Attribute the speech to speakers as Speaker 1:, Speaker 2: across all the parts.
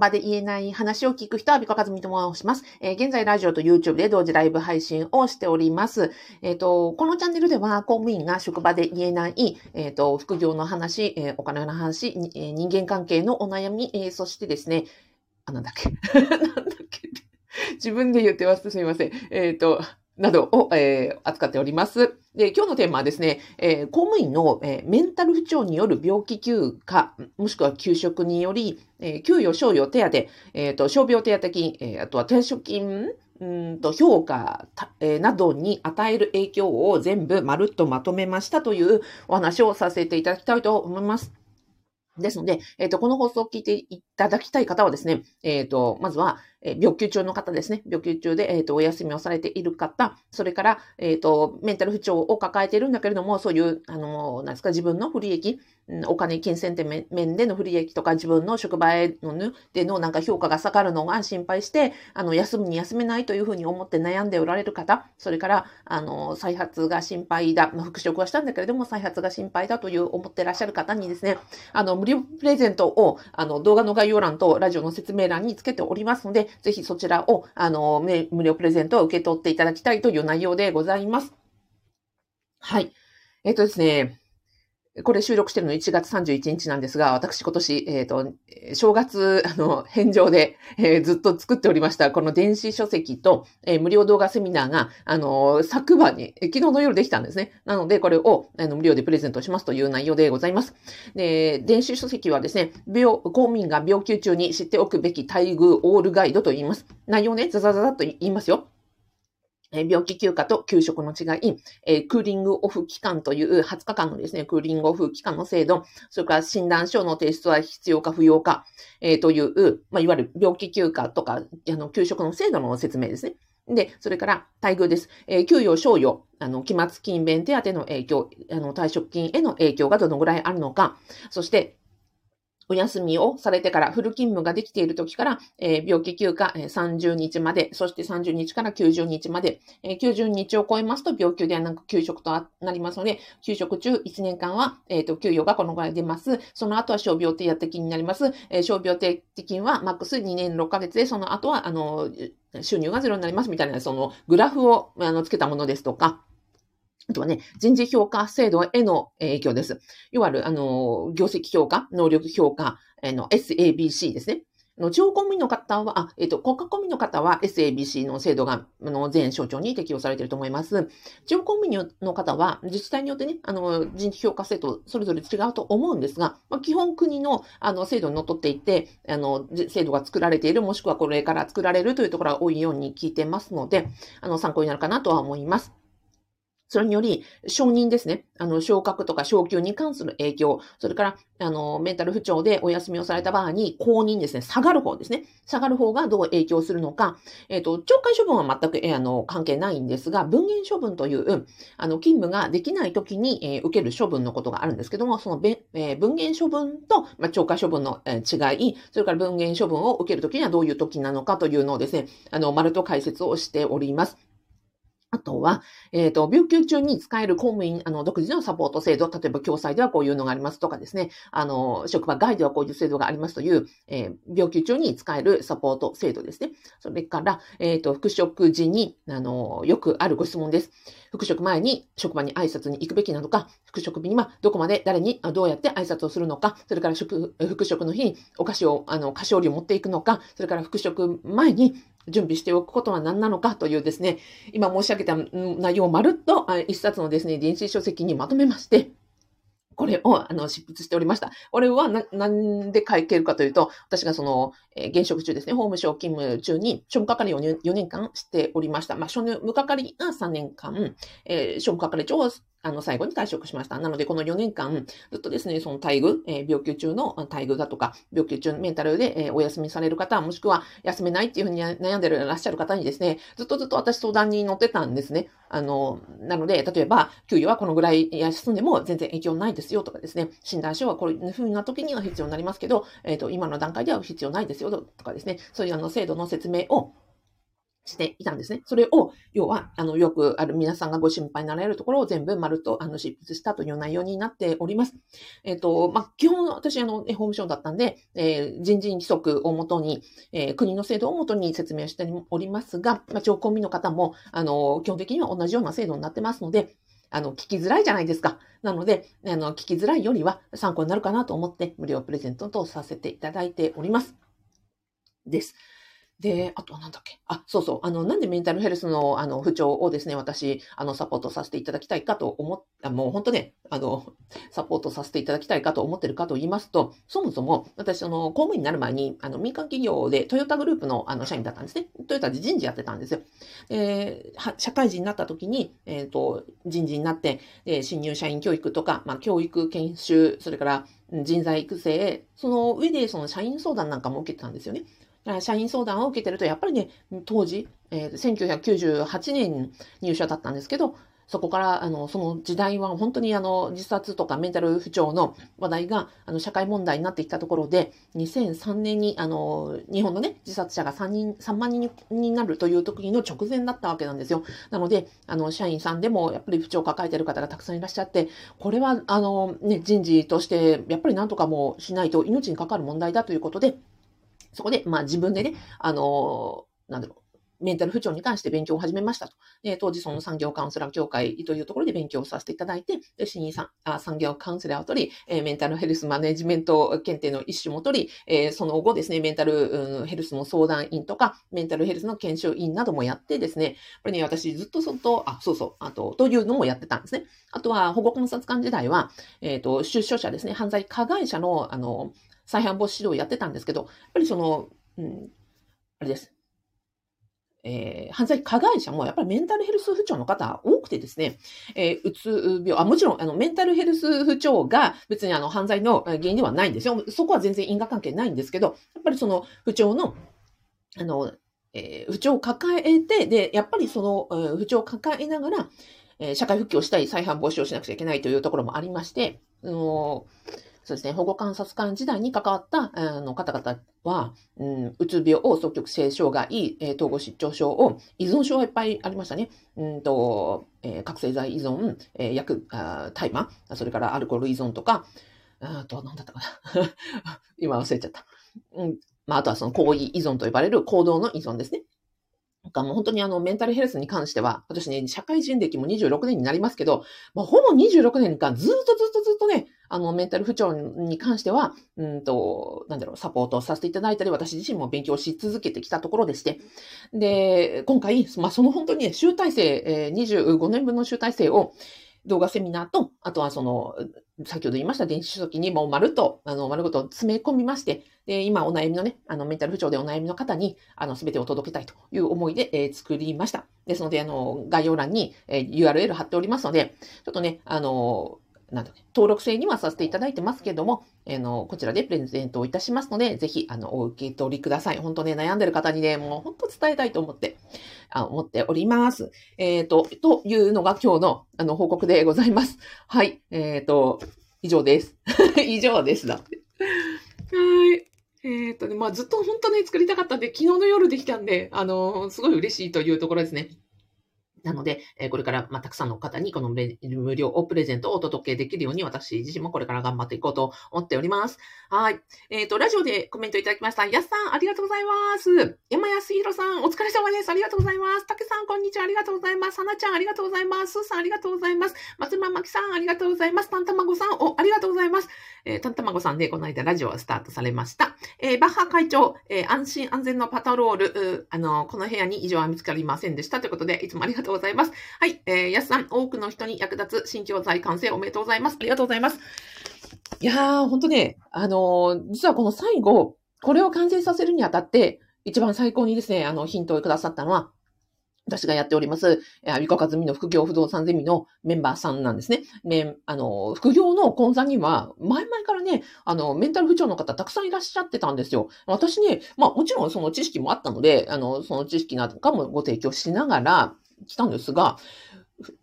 Speaker 1: 場で言えない話を聞く人は、ビコカズミと申します。えー、現在、ラジオと YouTube で同時ライブ配信をしております。えっ、ー、と、このチャンネルでは、公務員が職場で言えない、えっ、ー、と、副業の話、えお金の話、え人間関係のお悩み、えそしてですね、あ、なんだっけ？なんだっけ？自分で言ってます。すみません。えっ、と、などを、えー、扱っております。で、今日のテーマはですね、えー、公務員の、えー、メンタル不調による病気休暇、もしくは休職により、え、給与、賞与、手当、えっ、と、傷病手当金、え、あとは退職金、うんと評価、などに与える影響を全部まるっとまとめましたというお話をさせていただきたいと思います。ですので、えっ、と、この放送を聞いていただきたい方はですね、えっ、と、まずは、え病休中の方ですね。病休中で、えっ、ー、と、お休みをされている方、それから、えっ、ー、と、メンタル不調を抱えているんだけれども、そういう、あの、なんですか、自分の不利益、お金、金銭点面での不利益とか、自分の職場へのね、でのなんか評価が下がるのが心配して、あの、休むに休めないというふうに思って悩んでおられる方、それから、あの、再発が心配だ、まあ、復職はしたんだけれども、再発が心配だという思ってらっしゃる方にですね、あの、無料プレゼントを、あの、動画の概要欄とラジオの説明欄につけておりますので、ぜひそちらを、あの、無料プレゼントを受け取っていただきたいという内容でございます。はい。えっ、とですね、これ収録してるの1月31日なんですが、私今年、えっ、ー、と、正月、あの、返上で、えー、ずっと作っておりました、この電子書籍と、えー、無料動画セミナーが、あの、昨晩に、昨日の夜できたんですね。なので、これを、あの、無料でプレゼントしますという内容でございます。で、電子書籍はですね、病、公務員が病休中に知っておくべき待遇オールガイドと言います。内容ね、ザザザザと言いますよ。病気休暇と休職の違い、えクーリングオフ期間という20日間のですね、クーリングオフ期間の制度、それから診断書の提出は必要か不要か、え、という、ま、いわゆる病気休暇とか、あの、休職の制度の説明ですね。で、それから、待遇です。えー、給与、賞与、あの、期末勤勉手当の影響、あの、退職金への影響がどのぐらいあるのか、そして、お休みをされてからフル勤務ができている時から、えー、病気休暇、えー、30日まで、そして30日から90日まで、えー、90日を超えますと病休ではなく休職となりますので、休職中1年間は、えっ、ー、と、給与がこのぐらい出ます。その後は傷病手当金になります。えー、傷病手当金はマックス2年6ヶ月で、その後は、あの、収入がゼロになりますみたいな、そのグラフをあのつけたものですとか、あとはね、人事評価制度への影響です。いわゆる、あの、業績評価、能力評価、あの、SABC ですね。の地方公務員の方は、あ、えっ、と、国家公務員の方は SABC の制度が、あの、全省庁に適用されていると思います。地方公務員の方は、自治体によってね、あの、人事評価制度、それぞれ違うと思うんですが、まあ、基本国の、あの、制度にのっとっていて、あの、制度が作られている、もしくはこれから作られるというところが多いように聞いてますので、あの、参考になるかなとは思います。それにより、承認ですね。あの、昇格とか昇給に関する影響、それから、あの、メンタル不調でお休みをされた場合に、公認ですね、下がる方ですね。下がる方がどう影響するのか、えっ、ー、と、懲戒処分は全く、えー、あの、関係ないんですが、分限処分という、あの、勤務ができない時に、えー、受ける処分のことがあるんですけども、その、えー、分限処分と、まあ、懲戒処分の、えー、違い、それから分限処分を受ける時にはどういう時なのかというのをですね、あの、丸と解説をしております。あとは、えっ、ー、と、病休中に使える公務員、あの、独自のサポート制度、例えば、共済ではこういうのがありますとかですね、あの、職場外ではこういう制度がありますという、えー、病休中に使えるサポート制度ですね。それから、えっ、ー、と、復職時に、あの、よくあるご質問です。復職前に職場に挨拶に行くべきなのか、復職日にはどこまで誰にどうやって挨拶をするのか、それから復職の日にお菓子を、あの、菓子折りを持っていくのか、それから復職前に準備しておくことは何なのかというですね、今申し上げた内容をまるっと一冊のですね、電子書籍にまとめまして、これを、あの、執筆しておりました。これはな、なんで書けるかというと、私がその、え、現職中ですね、法務省勤務中に、庶務係を 4, 年間しておりました。まあ、庶務係が3年間、えー、庶務係長をあの、最後に退職しました。なので、この4年間、ずっとですね、その待遇、えー、病気中の待遇だとか、病気中のメンタルで、えー、お休みされる方、もしくは休めないっていうふうに悩んでいらっしゃる方にですね、ずっとずっと私相談に乗ってたんですね。あの、なので、例えば、給与はこのぐらい休んでも全然影響ないですよとかですね、診断書はこういうふうな時には必要になりますけど、えっ、ー、と、今の段階では必要ないですよとかですね、そういうあの制度の説明をしていたんですね。それを、要は、あの、よくある皆さんがご心配になられるところを全部丸と、あの、執筆したという内容になっております。えっ、ー、と、まあ、基本、私、あの、法務省だったんで、えー、人事規則をもとに、えー、国の制度をもとに説明しておりますが、まあ、地方公務員の方も、あの、基本的には同じような制度になってますので、あの、聞きづらいじゃないですか。なので、あの、聞きづらいよりは参考になるかなと思って無料プレゼントとさせていただいております。です。で、あとはなんだっけあ、そうそう。あの、なんでメンタルヘルスの、あの、不調をですね、私、あの、サポートさせていただきたいかと思った、もう本当ね、あの、サポートさせていただきたいかと思ってるかと言いますと、そもそも、私、あの、公務員になる前に、あの、民間企業でトヨタグループの、あの、社員だったんですね。トヨタで人事やってたんですよ。えー、社会人になった時に、えっ、ー、と、人事になって、えー、新入社員教育とか、まあ、教育研修、それから人材育成、その上で、その社員相談なんかも受けてたんですよね。社員相談を受けてると、やっぱりね、当時、えー、1998年入社だったんですけど、そこから、あの、その時代は本当にあの、自殺とかメンタル不調の話題が、あの、社会問題になってきたところで、2003年に、あの、日本のね、自殺者が3人、3万人になるという時の直前だったわけなんですよ。なので、あの、社員さんでも、やっぱり不調を抱えてる方がたくさんいらっしゃって、これは、あの、ね、人事として、やっぱりなんとかもしないと命に関わる問題だということで、そこで、まあ自分でね、あのなんだろう、メンタル不調に関して勉強を始めましたと。で当時その産業カウンセラー協会というところで勉強をさせていただいて、で新入さあ産業カウンセラーを取り、えー、メンタルヘルスマネジメント検定の一種も取り、えー、その後ですね、メンタル、うん、ヘルスの相談員とか、メンタルヘルスの研修員などもやってですね、これね、私ずっとそっと、あ、そうそう、あと、というのもやってたんですね。あとは、保護観察官時代は、えっ、ー、と、出所者ですね、犯罪加害者の、あの、再犯防止指導やってたんですけど、やっぱりその、うん、あれです。えー、犯罪加害者もやっぱりメンタルヘルス不調の方多くてですね、えー、うつ病、あ、もちろん、あの、メンタルヘルス不調が別にあの、犯罪の原因ではないんですよ。そこは全然因果関係ないんですけど、やっぱりその不調の、あの、えー、不調を抱えて、で、やっぱりその、えー、不調を抱えながら、えー、社会復帰をしたい、再犯防止をしなくちゃいけないというところもありまして、あのーそうですね、保護観察官時代に関わったあの方々は、うん、うつ病を、双極性障害、えー、統合失調症を、依存症はいっぱいありましたね。うんと、えー、覚醒剤依存、えー、薬、大麻、それからアルコール依存とか、あとは何だったかな。今忘れちゃった。うん。まあ、あとはその行為依存と呼ばれる行動の依存ですね。なんかもう本当にあのメンタルヘルスに関しては、私ね、社会人歴も26年になりますけど、まあ、ほぼ26年間ずっとずっとずっとね、あのメンタル不調に関しては、うんと、なんだろう、サポートをさせていただいたり、私自身も勉強し続けてきたところでして、で、今回、まあ、その本当にね、集大成、えー、25年分の集大成を、動画セミナーと、あとはその、先ほど言いました電子書籍にもう丸と、あの、丸ごと詰め込みまして、で、今お悩みのね、あの、メンタル不調でお悩みの方に、あの、すべてを届けたいという思いで、えー、作りました。ですので、あの、概要欄に、えー、URL 貼っておりますので、ちょっとね、あの、なんだね、登録制にはさせていただいてますけども、あの、こちらでプレゼントをいたしますので、ぜひ、あの、お受け取りください。本当ね、悩んでる方にね、もう本当伝えたいと思って、あ思っております。えっ、ー、と、というのが今日の、あの、報告でございます。はい。え、ー、と、以上です。以上です。だって。はい。えっ、ー、とね、まあ、ずっと本当ね、作りたかったんで、昨日の夜できたんで、あのすごい嬉しいというところですね。なので、えこれから、またくさんの方にこの無料プレゼントをお届けできるように、私自身もこれから頑張っていこうと思っております。はい。えっ、ー、と、ラジオでコメントいただきました。やすさん、ありがとうございます。山安弘さん、お疲れ様です。ありがとうございます。たけさん、こんにちは。ありがとうございます。さなちゃん、ありがとうございます。すーさん、ありがとうございます。松間まきさん、ありがとうございます。たんたまごさん、お、ありがとうございます。えー、たんたまごさんで、この間ラジオはスタートされました。えー、バッハ会長、え、安心安全のパトロール、あの、この部屋に異常は見つかりませんでした。ということで、いつもありがとうございます。はい。えー、やすさん、多くの人に役立つ新教材完成おめでとうございます。ありがとうございます。いやー、ほんとね、あのー、実はこの最後、これを完成させるにあたって、一番最高にですね、あの、ヒントをくださったのは、私がやっております、アビコカズミの副業不動産ゼミのメンバーさんなんですね。ね、あの、副業の講座には、前々からね、あの、メンタル不調の方たくさんいらっしゃってたんですよ。私ね、まあもちろんその知識もあったので、あの、その知識なんかもご提供しながら来たんですが、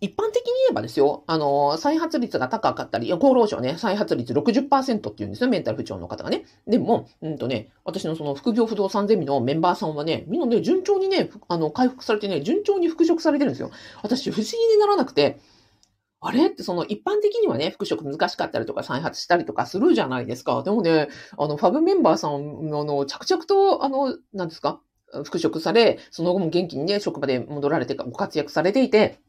Speaker 1: 一般的に言えばですよ、あの、再発率が高かったり、厚労省ね、再発率60%って言うんですよ、メンタル不調の方がね。でも、うんとね、私のその副業不動産ゼミのメンバーさんはね、みんなね、順調にね、あの、回復されてね、順調に復職されてるんですよ。私、不思議にならなくて、あれ？ってその一般的にはね、復職難しかったりとか再発したりとかするじゃないですか。でもね、あの、ファブメンバーさんの、の、着々と、あの、なんですか？復職され、その後も元気にね、職場で戻られてご活躍されていて、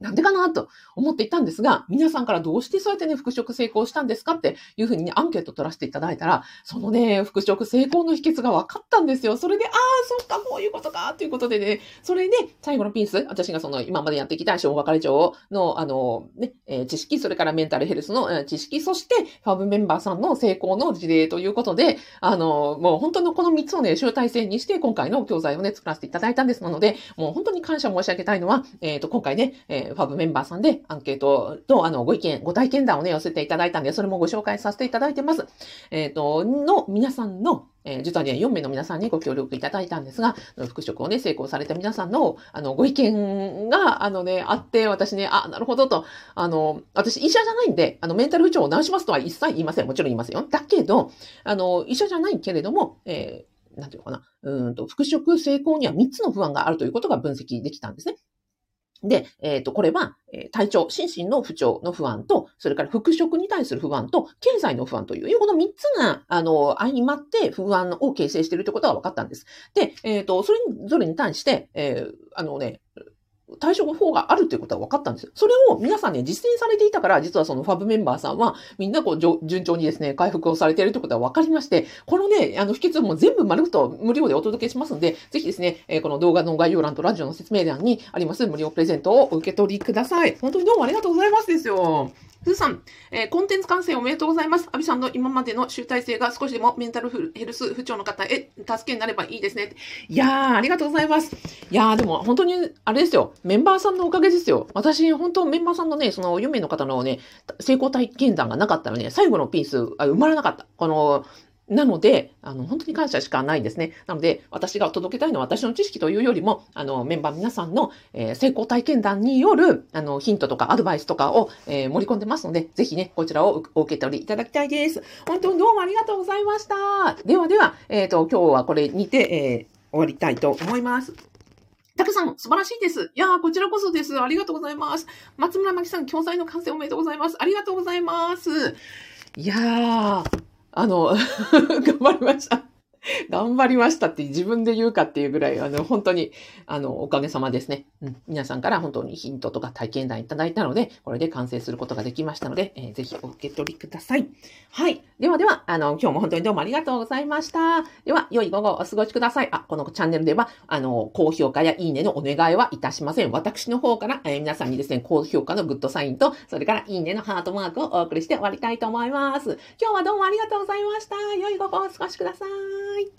Speaker 1: なんでかなと思っていたんですが、皆さんからどうしてそうやってね、復職成功したんですかっていうふうにね、アンケート取らせていただいたら、そのね、復職成功の秘訣が分かったんですよ。それで、ああ、そっか、こういうことか、ということでね、それで、最後のピース、私がその今までやってきた小別れ帳の、あの、ね、え、知識、それからメンタルヘルスの、知識、そして、ファブメンバーさんの成功の事例ということで、あの、もう本当のこの3つをね、集大成にして、今回の教材をね、作らせていただいたんですので、もう本当に感謝申し上げたいのは、えっ、ー、と、今回ね、えー、ファブメンバーさんで、アンケートと、あの、ご意見、ご体験談をね、寄せていただいたんで、それもご紹介させていただいてます。えっ、ー、と、の皆さんの、えー、実はね、4名の皆さんにご協力いただいたんですが、復職をね、成功された皆さんの、あの、ご意見が、あのね、あって、私ね、あ、なるほどと、あの、私、医者じゃないんで、あの、メンタル不調を治しますとは一切言いません。もちろん言いますよ。だけど、あの、医者じゃないけれども、えー、なんていうのかな、うんと、復職成功には3つの不安があるということが分析できたんですね。で、えっ、ー、と、これは、体調、心身の不調の不安と、それから復職に対する不安と、経済の不安という、この三つが、あの、相まって不安を形成しているということが分かったんです。で、えっ、ー、と、それぞれに対して、えー、あのね、対処法があるということは分かったんですよ。それを皆さんね、実践されていたから、実はそのファブメンバーさんは、みんなこう、順調にですね、回復をされているということは分かりまして、このね、あの、秘訣も全部丸ごと無料でお届けしますので、ぜひですね、え、この動画の概要欄とラジオの説明欄にあります無料プレゼントをお受け取りください。本当にどうもありがとうございますですよ。ふーさん、えー、コンテンツ完成おめでとうございます。アビさんの今までの集大成が少しでもメンタルヘルス不調の方へ助けになればいいですね。いやー、ありがとうございます。いやー、でも本当に、あれですよ。メンバーさんのおかげですよ。私、本当メンバーさんのね、その4名の方のね、成功体験談がなかったらね、最後のピース、あ生まらなかった。この、なので、あの、本当に感謝しかないですね。なので、私が届けたいのは私の知識というよりも、あの、メンバー皆さんの、えー、成功体験談による、あの、ヒントとかアドバイスとかを、えー、盛り込んでますので、ぜひね、こちらをお受け取りいただきたいです。本当にどうもありがとうございました。ではでは、えっ、ー、と、今日はこれにて、え終わりたいと思います。たくさん、素晴らしいです。いやー、こちらこそです。ありがとうございます。松村真紀さん、教材の完成おめでとうございます。ありがとうございます。いやー、あの、頑張りました。頑張りましたって自分で言うかっていうぐらい、あの、本当に、あの、おかげさまですね。うん、皆さんから本当にヒントとか体験談いただいたので、これで完成することができましたので、えー、ぜひお受け取りください。はい。ではでは、あの、今日も本当にどうもありがとうございました。では、良い午後お過ごしください。あ、このチャンネルでは、あの、高評価やいいねのお願いはいたしません。私の方から、えー、皆さんにですね、高評価のグッドサインと、それからいいねのハートマークをお送りして終わりたいと思います。今日はどうもありがとうございました。良い午後をお過ごしくださいい。